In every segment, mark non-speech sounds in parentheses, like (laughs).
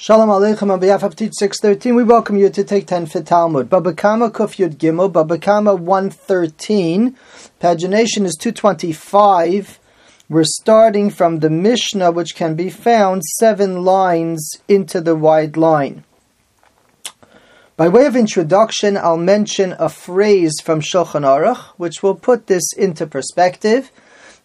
Shalom Aleichem on behalf of Teach 613, we welcome you to take 10 for Talmud. Babakama Kuf Yud Gimel, Babakama 113, pagination is 225. We're starting from the Mishnah, which can be found seven lines into the wide line. By way of introduction, I'll mention a phrase from Shulchan Aruch, which will put this into perspective.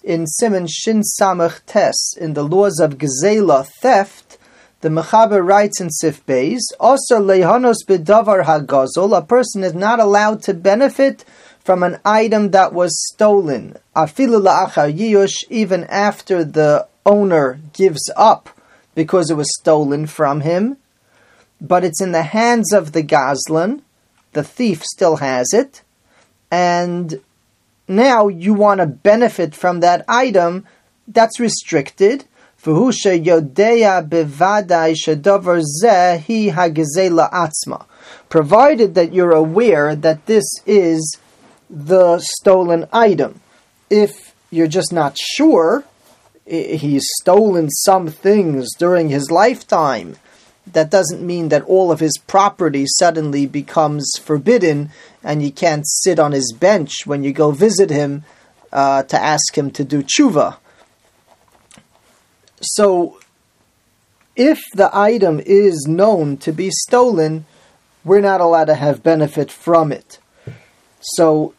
In Siman Shin Samach Tes, in the laws of Gezela, theft, the Mechaber writes in Sif Beis, also lehanos bedavar hagazol, a person is not allowed to benefit from an item that was stolen. Afilu la'achar yiyush, even after the owner gives up because it was stolen from him, but it's in the hands of the gazlan, the thief still has it, and now you want to benefit from that item, that's restricted Provided that you're aware that this is the stolen item. If you're just not sure, he's stolen some things during his lifetime, that doesn't mean that all of his property suddenly becomes forbidden and you can't sit on his bench when you go visit him uh, to ask him to do tshuva. So, if the item is known to be stolen, we're not allowed to have benefit from it. So,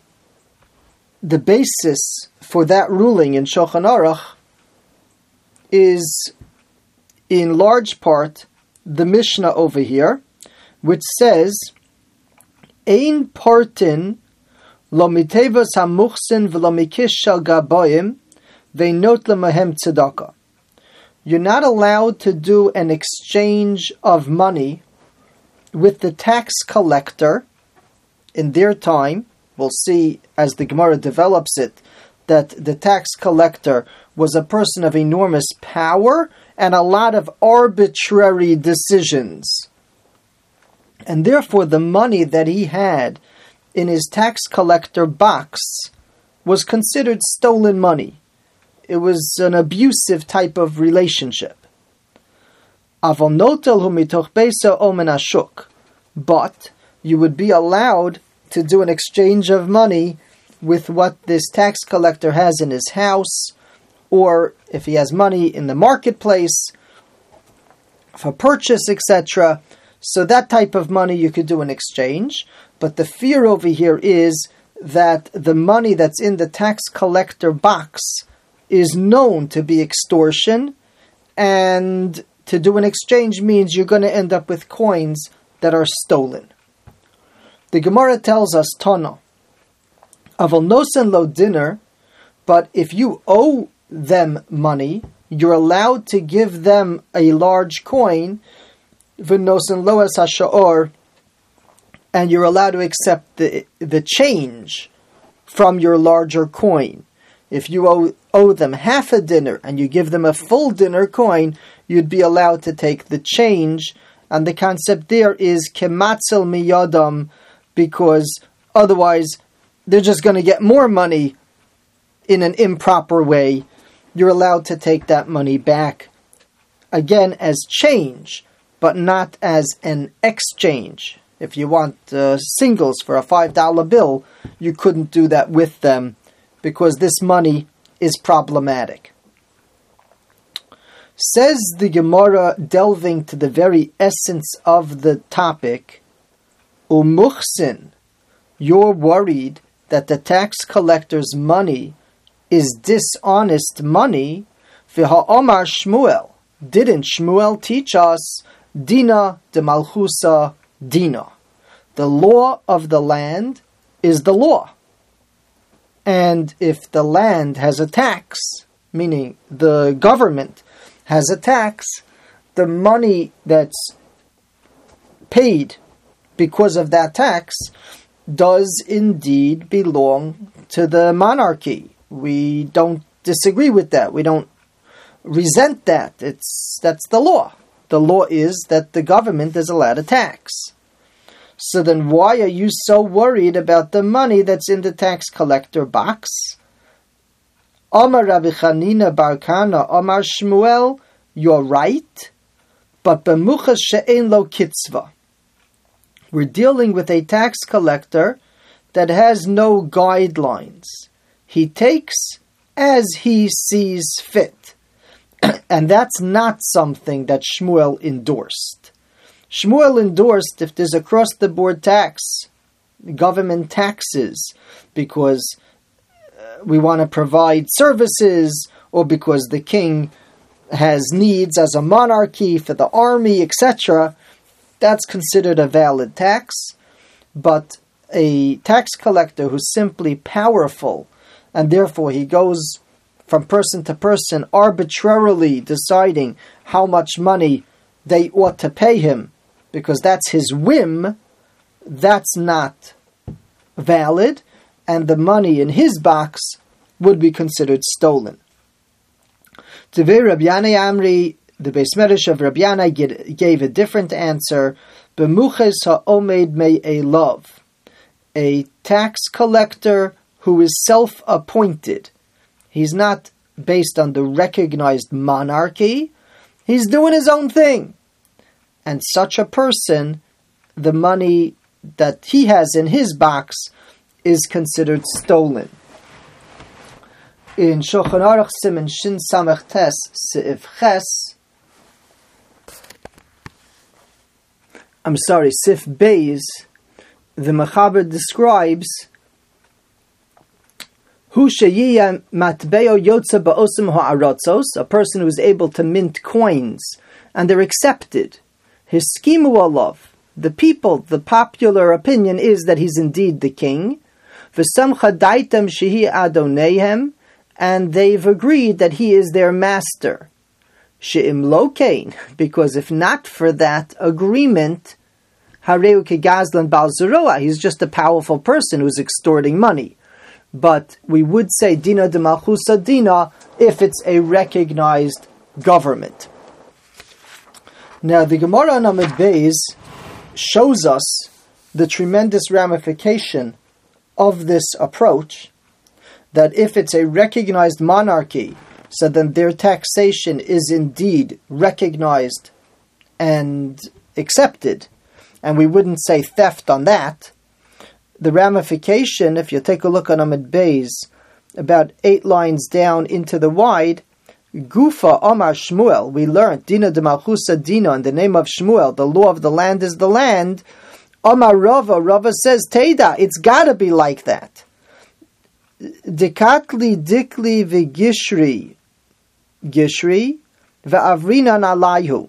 the basis for that ruling in Shulchan Aruch is, in large part, the Mishnah over here, which says, Ein partin lo mitevas hamuchsin v'lo mikish shel gaboyim ve'not lemahem tzedakah you're not allowed to do an exchange of money with the tax collector in their time. We'll see as the Gemara develops it that the tax collector was a person of enormous power and a lot of arbitrary decisions. And therefore, the money that he had in his tax collector box was considered stolen money it was an abusive type of relationship. But you would be allowed to do an exchange of money with what this tax collector has in his house, or if he has money in the marketplace for purchase, etc. So that type of money you could do an exchange. But the fear over here is that the money that's in the tax collector box is known to be extortion, and to do an exchange means you're going to end up with coins that are stolen. The Gemara tells us, Tana, Aval nosen lo dinar, but if you owe them money, you're allowed to give them a large coin, v'nosen lo es and you're allowed to accept the, the change from your larger coin. If you owe owe them half a dinar and you give them a full dinar coin, you'd be allowed to take the change. And the concept there is kematzel miyadam, because otherwise they're just going to get more money in an improper way. You're allowed to take that money back again as change, but not as an exchange. If you want uh, singles for a $5 bill, you couldn't do that with them because this money is problematic. Says the Gemara, delving to the very essence of the topic, Umuchsin, you're worried that the tax collector's money is dishonest money. Omar Shmuel, didn't Shmuel teach us Dina de Malchusa Dina? The law of the land is the law. And if the land has a tax, meaning the government has a tax, the money that's paid because of that tax does indeed belong to the monarchy. We don't disagree with that. We don't resent that. It's that's the law. The law is that the government is allowed a tax. So then why are you so worried about the money that's in the tax collector box? Omar Rabbi Chanina bar Kahana, Omar Shmuel, you're right. But b'muchas she'en lo kitzva. We're dealing with a tax collector that has no guidelines. He takes as he sees fit. (clears throat) and that's not something that Shmuel endorsed. Shmuel endorsed if there's a cross the board tax, government taxes, because uh, we want to provide services or because the king has needs as a monarchy for the army, etc., that's considered a valid tax. But a tax collector who's simply powerful and therefore he goes from person to person arbitrarily deciding how much money they ought to pay him because that's his whim, that's not valid, and the money in his box would be considered stolen. Devei Rabbi Amri, the Beis Medrash of Rabbi Yanai gave a different answer. B'muches ha'omed a love, a tax collector who is self-appointed. He's not based on the recognized monarchy. He's doing his own thing. And such a person, the money that he has in his box is considered stolen in Shulchan Aruch Siman Shin Samech Tes Seif Ches. I'm sorry, Sif Beis. The Mechaber describes a person who is able to mint coins, and they're accepted. His alav, the people, the popular opinion is that he's indeed the king. V'sam chadaitem shehi adonehem, and they've agreed that he is their master. She'im lokain, (laughs) because if not for that agreement, Hareu kegazlan bal he's just a powerful person who's extorting money. But we would say dina de malchusa dina if it's a recognized government. Now the Gemara on Amid Beis shows us the tremendous ramification of this approach that if it's a recognized monarchy, so then their taxation is indeed recognized and accepted, and we wouldn't say theft on that. The ramification, if you take a look on Amid Beis, about eight lines down into the wide, Gufa Omar Shmuel, we learned Dina de Malchusa Dina in the name of Shmuel, the law of the land is the land. Omar Rava, Rava says Teda, it's gotta be like that. Dekatli dikli v'gishri gishri v'avrina nalayhu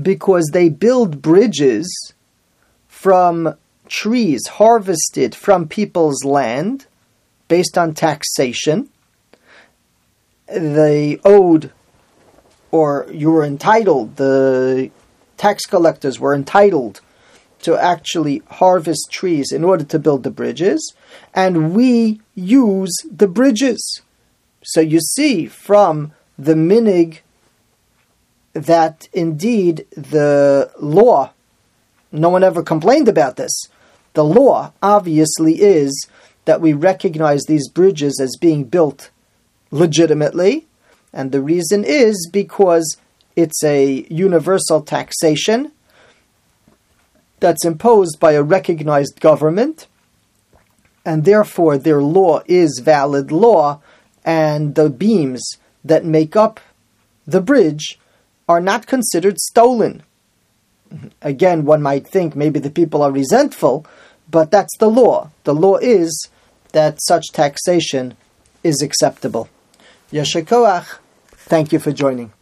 because they build bridges from trees harvested from people's land based on taxation. They owed, or you were entitled, the tax collectors were entitled to actually harvest trees in order to build the bridges, and we use the bridges. So you see from the minhag that indeed the law, no one ever complained about this. The law obviously is that we recognize these bridges as being built legitimately, and the reason is because it's a universal taxation that's imposed by a recognized government, and therefore their law is valid law, and the beams that make up the bridge are not considered stolen. Again, one might think maybe the people are resentful, but that's the law. The law is that such taxation is acceptable. Yashakoach, thank you for joining.